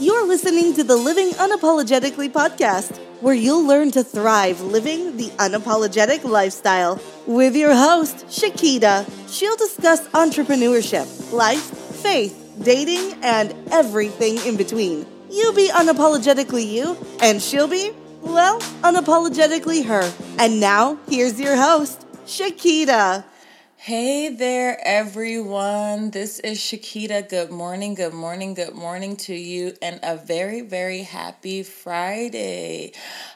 You're listening to the Living Unapologetically podcast, where you'll learn to thrive living the unapologetic lifestyle. With your host, Shekeda, she'll discuss entrepreneurship, life, faith, dating, and everything in between. You be unapologetically you, and she'll be, well, unapologetically her. And now, here's your host, Shekeda. Hey there, everyone. This is Shekeda. Good morning, good morning, good morning to you, and a very, very happy Friday.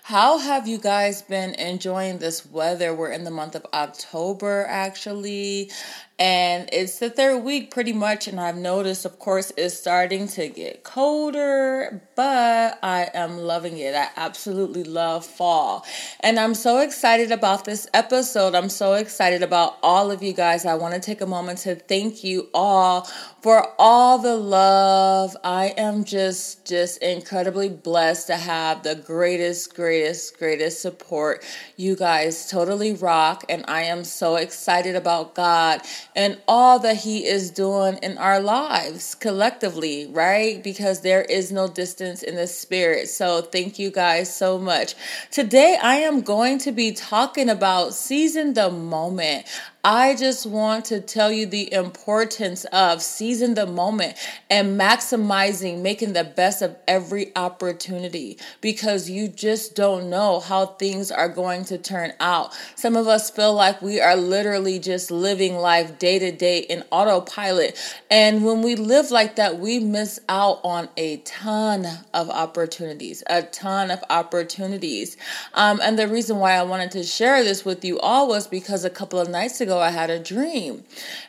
How have you guys been enjoying this weather? We're in the month of October, actually, and it's the third week pretty much and i've noticed of course it's starting to get colder but i am loving it. I absolutely love fall and i'm so excited about this episode. I'm so excited about all of you guys. I want to take a moment to thank you all for all the love. I am just just incredibly blessed to have the greatest greatest greatest support you guys totally rock and i am so excited about god and all that He is doing in our lives collectively, right? Because there is no distance in the spirit. So, thank you guys so much. Today, I am going to be talking about seizing the moment. I just want to tell you the importance of seizing the moment and maximizing, making the best of every opportunity because you just don't know how things are going to turn out. Some of us feel like we are literally just living life day to day in autopilot. And when we live like that, we miss out on a ton of opportunities, a ton of opportunities. Um, and the reason why I wanted to share this with you all was because a couple of nights ago, ago, I had a dream.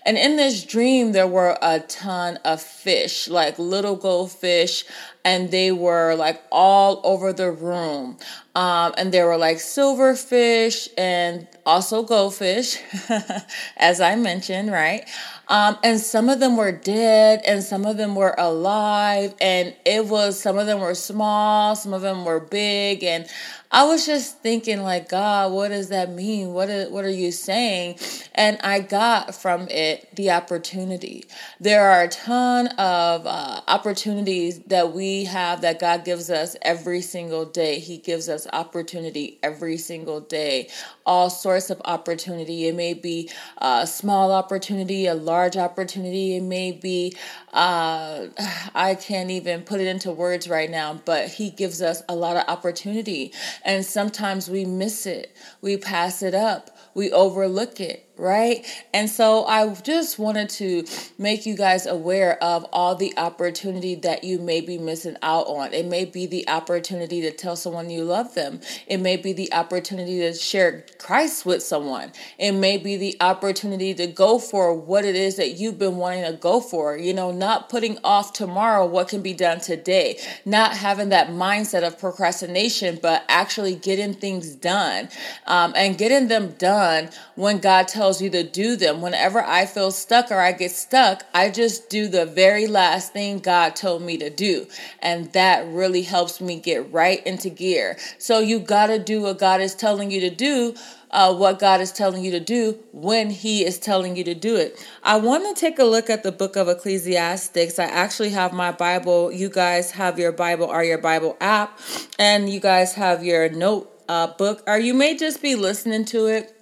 And in this dream, there were a ton of fish, like little goldfish, and they were like all over the room. Um, and there were like silverfish and also goldfish, as I mentioned, right? Um, and some of them were dead and some of them were alive. And it was, some of them were small, some of them were big. And I was just thinking, like, God, what does that mean? What is, what are you saying? And I got from it the opportunity. There are a ton of uh, opportunities that we have that God gives us every single day. He gives us opportunity every single day, all sorts of opportunity. It may be a small opportunity, a large opportunity. It may be, uh, I can't even put it into words right now, but He gives us a lot of opportunity. And sometimes we miss it, we pass it up, we overlook it right? And so I just wanted to make you guys aware of all the opportunity that you may be missing out on. It may be the opportunity to tell someone you love them. It may be the opportunity to share Christ with someone. It may be the opportunity to go for what it is that you've been wanting to go for. You know, not putting off tomorrow what can be done today, not having that mindset of procrastination, but actually getting things done um, and getting them done when God tells tells you to do them. Whenever I feel stuck or I get stuck, I just do the very last thing God told me to do. And that really helps me get right into gear. So you got to do what God is telling you to do. Uh, what God is telling you to do when He is telling you to do it. I want to take a look at the book of Ecclesiastics. I actually have my Bible. You guys have your Bible or your Bible app, and you guys have your note uh, book, or you may just be listening to it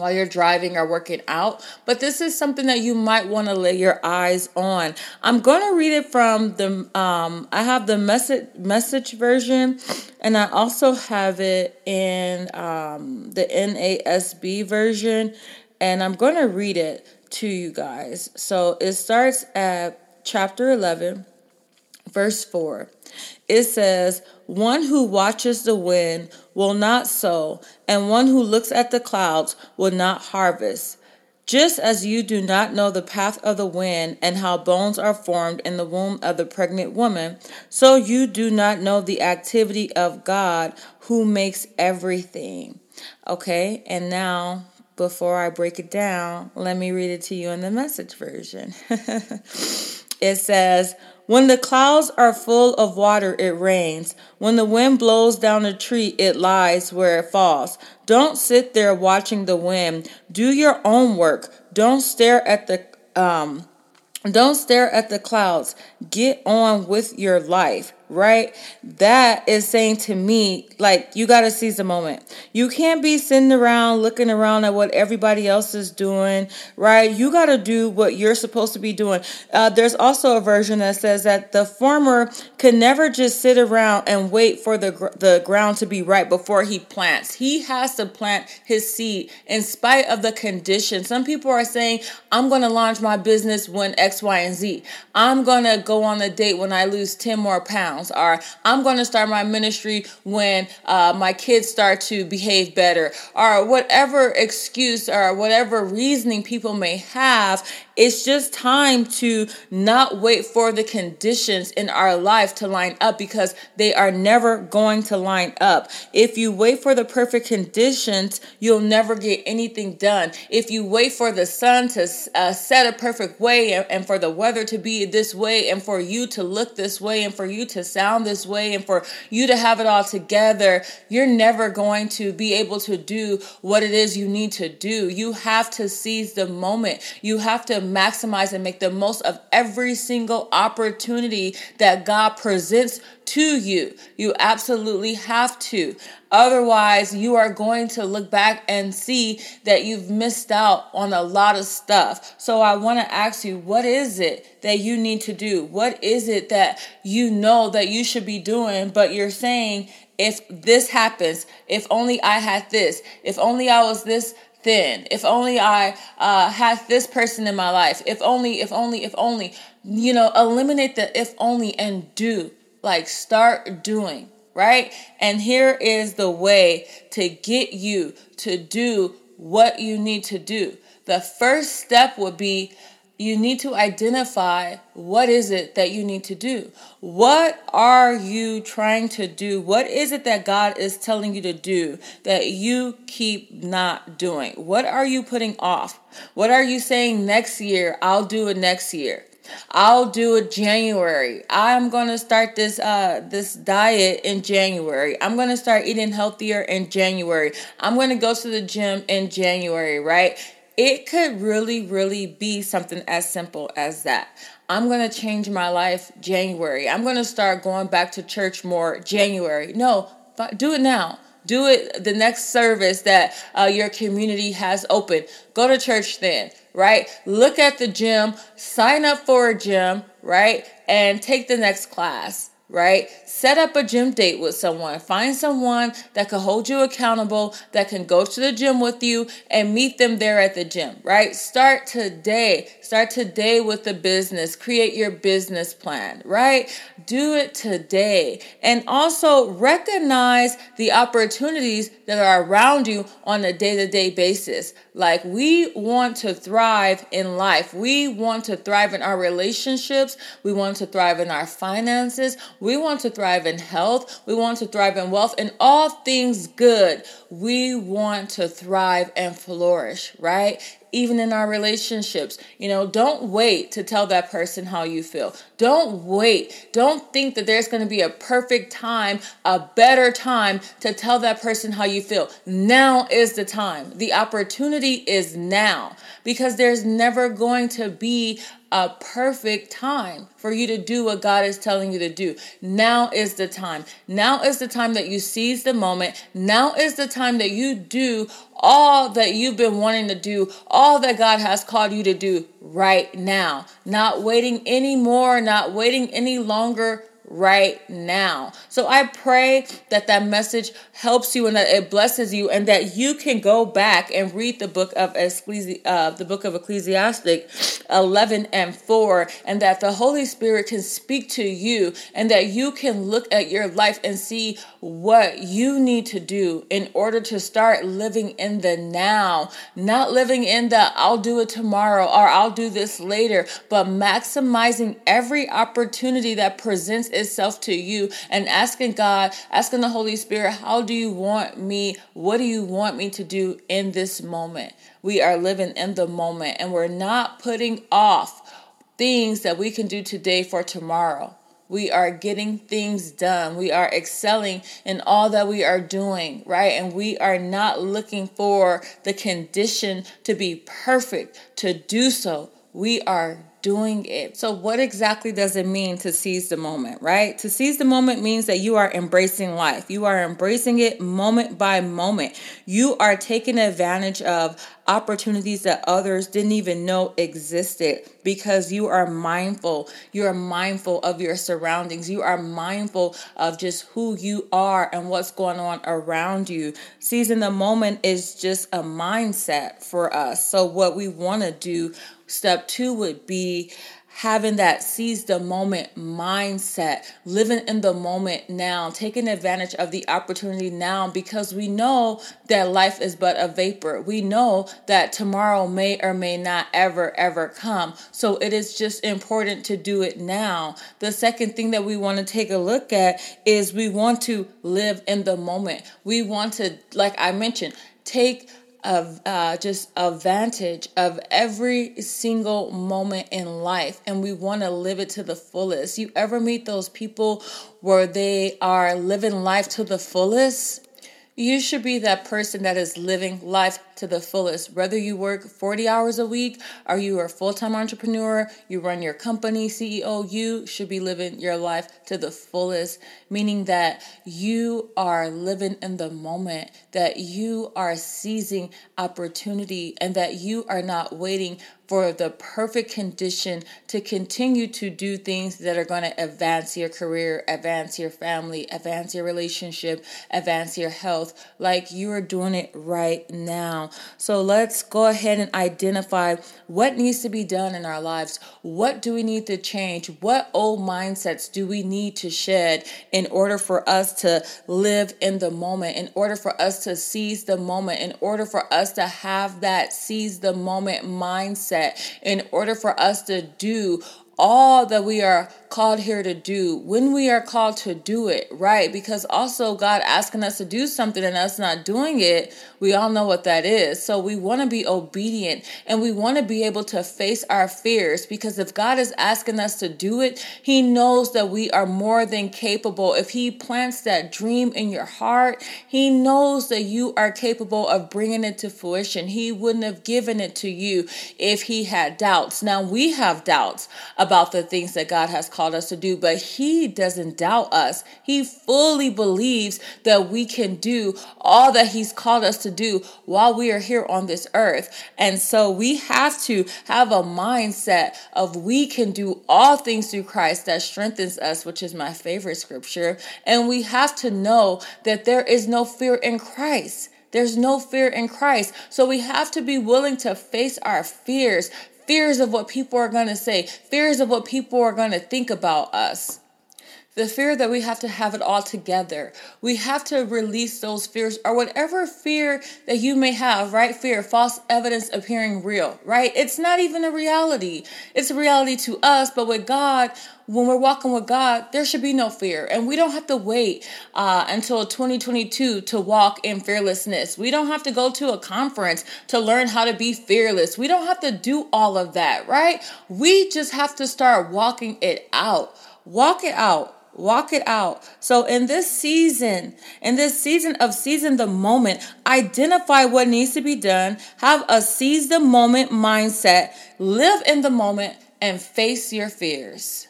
while you're driving or working out, but this is something that you might want to lay your eyes on. I'm going to read it from the um I have the message message version and I also have it in um the NASB version and I'm going to read it to you guys. So it starts at chapter 11 verse 4. It says, One who watches the wind will not sow, and one who looks at the clouds will not harvest. Just as you do not know the path of the wind and how bones are formed in the womb of the pregnant woman, so you do not know the activity of God who makes everything. Okay, and now before I break it down, let me read it to you in the message version. it says, when the clouds are full of water, it rains. When the wind blows down a tree, it lies where it falls. Don't sit there watching the wind. Do your own work. Don't stare at the um don't stare at the clouds. Get on with your life. Right? That is saying to me, like, you got to seize the moment. You can't be sitting around looking around at what everybody else is doing, right? You got to do what you're supposed to be doing. Uh, there's also a version that says that the farmer can never just sit around and wait for the, gr- the ground to be right before he plants. He has to plant his seed in spite of the conditions. Some people are saying, I'm going to launch my business when X, Y, and Z. I'm going to go on a date when I lose 10 more pounds. Or I'm going to start my ministry when uh, my kids start to behave better. Or whatever excuse or whatever reasoning people may have it's just time to not wait for the conditions in our life to line up because they are never going to line up. If you wait for the perfect conditions, you'll never get anything done. If you wait for the sun to uh, set a perfect way and, and for the weather to be this way and for you to look this way and for you to sound this way and for you to have it all together, you're never going to be able to do what it is you need to do. You have to seize the moment. You have to maximize and make the most of every single opportunity that God presents to you. You absolutely have to. Otherwise, you are going to look back and see that you've missed out on a lot of stuff. So, I want to ask you, what is it that you need to do? What is it that you know that you should be doing, but you're saying, if this happens, if only I had this, if only I was this thin. If only I uh, had this person in my life. If only, if only, if only. You know, eliminate the if only and do. Like, start doing, right? And here is the way to get you to do what you need to do. The first step would be you need to identify what is it that you need to do. What are you trying to do? What is it that God is telling you to do that you keep not doing? What are you putting off? What are you saying next year? I'll do it next year. I'll do it January. I'm gonna start this uh this diet in January. I'm gonna start eating healthier in January. I'm gonna go to the gym in January, right? It could really, really be something as simple as that. I'm going to change my life January. I'm going to start going back to church more January. No, do it now. Do it the next service that uh, your community has open. Go to church then, right? Look at the gym, sign up for a gym, right? And take the next class right? Set up a gym date with someone. Find someone that can hold you accountable, that can go to the gym with you and meet them there at the gym, right? Start today. Start today with the business. Create your business plan, right? Do it today. And also recognize the opportunities that are around you on a day to day basis. Like we want to thrive in life. We want to thrive in our relationships. We want to thrive in our finances. We want to thrive in health. We want to thrive in wealth and all things good. We want to thrive and flourish, right? Even in our relationships. You know, don't wait to tell that person how you feel. Don't wait. Don't think that there's going to be a perfect time, a better time to tell that person how you feel. Now is the time. The opportunity is now because there's never going to be a perfect time for you to do what God is telling you to do. Now is the time. Now is the time that you seize the moment. Now is the time that you do all that you've been wanting to do, that God has called you to do right now. Not waiting anymore, not waiting any longer right now. So I pray that that message helps you and that it blesses you and that you can go back and read the book of Ecclesi- uh, the book of Ecclesiastic 11 and 4 and that the Holy Spirit can speak to you and that you can look at your life and see what you need to do in order to start living in the now, not living in the I'll do it tomorrow or I'll do this later, but maximizing every opportunity that presents itself to you and asking God, asking the Holy Spirit, how do you want me? What do you want me to do in this moment? We are living in the moment and we're not putting off things that we can do today for tomorrow. We are getting things done. We are excelling in all that we are doing, right? And we are not looking for the condition to be perfect to do so. We are doing it. So, what exactly does it mean to seize the moment, right? To seize the moment means that you are embracing life. You are embracing it moment by moment. You are taking advantage of opportunities that others didn't even know existed because you are mindful. You are mindful of your surroundings. You are mindful of just who you are and what's going on around you. Seizing the moment is just a mindset for us. So, what we want to do, step two would be having that seize the moment mindset, living in the moment now, taking advantage of the opportunity now because we know that life is but a vapor. We know that tomorrow may or may not ever, ever come. So it is just important to do it now. The second thing that we want to take a look at is we want to live in the moment. We want to, like I mentioned, take of uh, just advantage of every single moment in life and we want to live it to the fullest. You ever meet those people where they are living life to the fullest? You should be that person that is living life to the fullest. Whether you work 40 hours a week or you are a full time entrepreneur, you run your company, CEO, you should be living your life to the fullest, meaning that you are living in the moment, that you are seizing opportunity, and that you are not waiting for the perfect condition to continue to do things that are going to advance your career, advance your family, advance your relationship, advance your health, like you are doing it right now. So let's go ahead and identify what needs to be done in our lives. What do we need to change? What old mindsets do we need to shed in order for us to live in the moment, in order for us to seize the moment, in order for us to have that seize the moment mindset? in order for us to do all that we are called here to do when we are called to do it, right? Because also God asking us to do something and us not doing it, we all know what that is. So we want to be obedient and we want to be able to face our fears because if God is asking us to do it, He knows that we are more than capable. If He plants that dream in your heart, He knows that you are capable of bringing it to fruition. He wouldn't have given it to you if He had doubts. Now we have doubts about the things that God has called called us to do, but He doesn't doubt us. He fully believes that we can do all that He's called us to do while we are here on this earth. And so we have to have a mindset of we can do all things through Christ that strengthens us, which is my favorite scripture. And we have to know that there is no fear in Christ. There's no fear in Christ. So we have to be willing to face our fears, fears of what people are going to say, fears of what people are going to think about us. The fear that we have to have it all together. We have to release those fears or whatever fear that you may have, right? Fear, false evidence appearing real, right? It's not even a reality. It's a reality to us, but with God, when we're walking with God, there should be no fear. And we don't have to wait uh, until 2022 to walk in fearlessness. We don't have to go to a conference to learn how to be fearless. We don't have to do all of that, right? We just have to start walking it out. Walk it out walk it out. So in this season, in this season of seizing the moment, identify what needs to be done, have a seize the moment mindset, live in the moment and face your fears.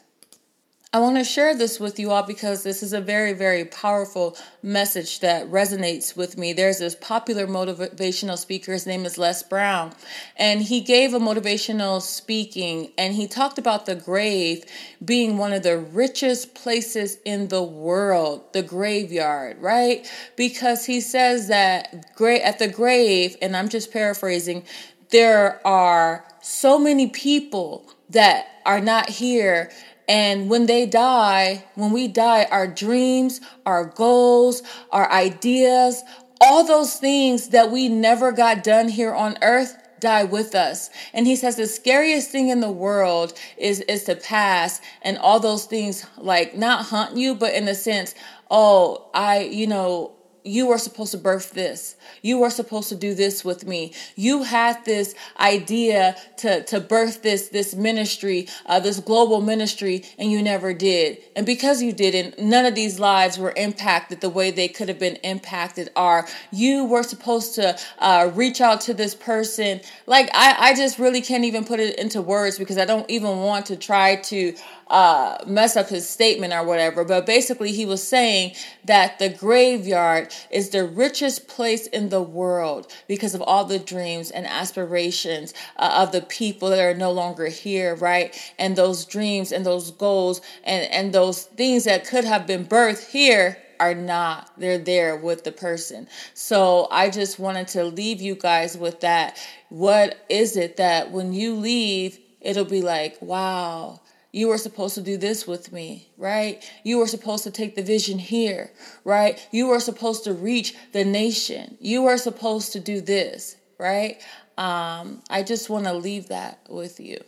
I want to share this with you all because this is a very, very powerful message that resonates with me. There's this popular motivational speaker, his name is Les Brown, and he gave a motivational speaking and he talked about the grave being one of the richest places in the world, the graveyard, right? Because he says that at the grave, and I'm just paraphrasing, there are so many people that are not here and when they die, when we die, our dreams, our goals, our ideas, all those things that we never got done here on earth die with us. And he says the scariest thing in the world is is to pass and all those things like not haunt you, but in a sense, oh, I, you know, you were supposed to birth this. You were supposed to do this with me. You had this idea to, to birth this, this ministry, uh, this global ministry, and you never did. And because you didn't, none of these lives were impacted the way they could have been impacted are. You were supposed to uh, reach out to this person. Like, I, I just really can't even put it into words because I don't even want to try to uh, mess up his statement or whatever, but basically he was saying that the graveyard is the richest place in the world because of all the dreams and aspirations uh, of the people that are no longer here, right? And those dreams and those goals and, and those things that could have been birthed here are not. They're there with the person. So I just wanted to leave you guys with that. What is it that when you leave, it'll be like, wow, you were supposed to do this with me, right? You were supposed to take the vision here, right? You were supposed to reach the nation. You were supposed to do this, right? Um, I just want to leave that with you.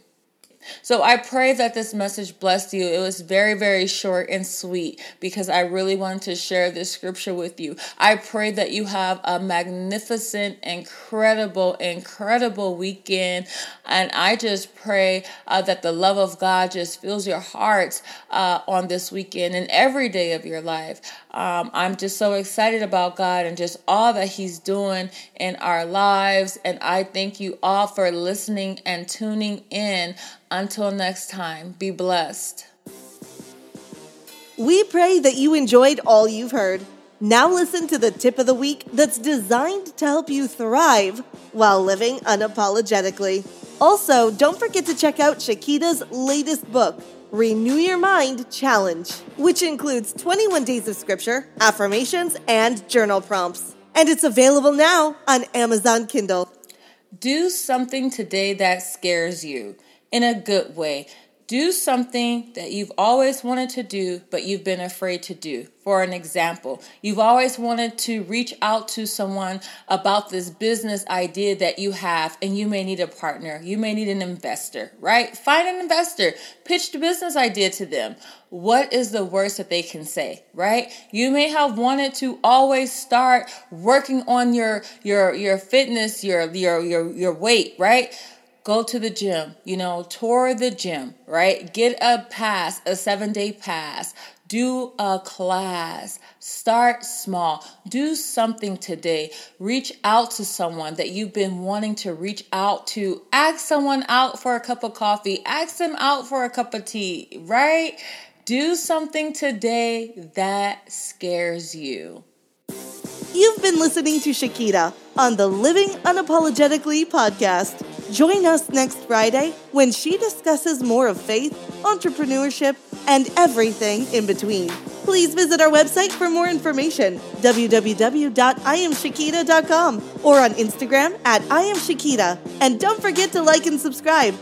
So I pray that this message blessed you. It was very, very short and sweet because I really wanted to share this scripture with you. I pray that you have a magnificent, incredible, incredible weekend. And I just pray uh, that the love of God just fills your hearts uh, on this weekend and every day of your life. Um, I'm just so excited about God and just all that He's doing in our lives. And I thank you all for listening and tuning in. Until next time, be blessed. We pray that you enjoyed all you've heard. Now, listen to the tip of the week that's designed to help you thrive while living unapologetically. Also, don't forget to check out Shekeda's latest book, Renew Your Mind Challenge, which includes 21 days of scripture, affirmations, and journal prompts. And it's available now on Amazon Kindle. Do something today that scares you in a good way. Do something that you've always wanted to do, but you've been afraid to do. For an example, you've always wanted to reach out to someone about this business idea that you have, and you may need a partner. You may need an investor, right? Find an investor, pitch the business idea to them. What is the worst that they can say, right? You may have wanted to always start working on your your your fitness, your your your your weight, right? Go to the gym, you know, tour the gym, right? Get a pass, a seven day pass, do a class, start small, do something today. Reach out to someone that you've been wanting to reach out to. Ask someone out for a cup of coffee, ask them out for a cup of tea, right? Do something today that scares you. You've been listening to Shekeda on the Living Unapologetically podcast. Join us next Friday when she discusses more of faith, entrepreneurship, and everything in between. Please visit our website for more information www.iamshekeda.com or on Instagram at iamshekeda. And don't forget to like and subscribe.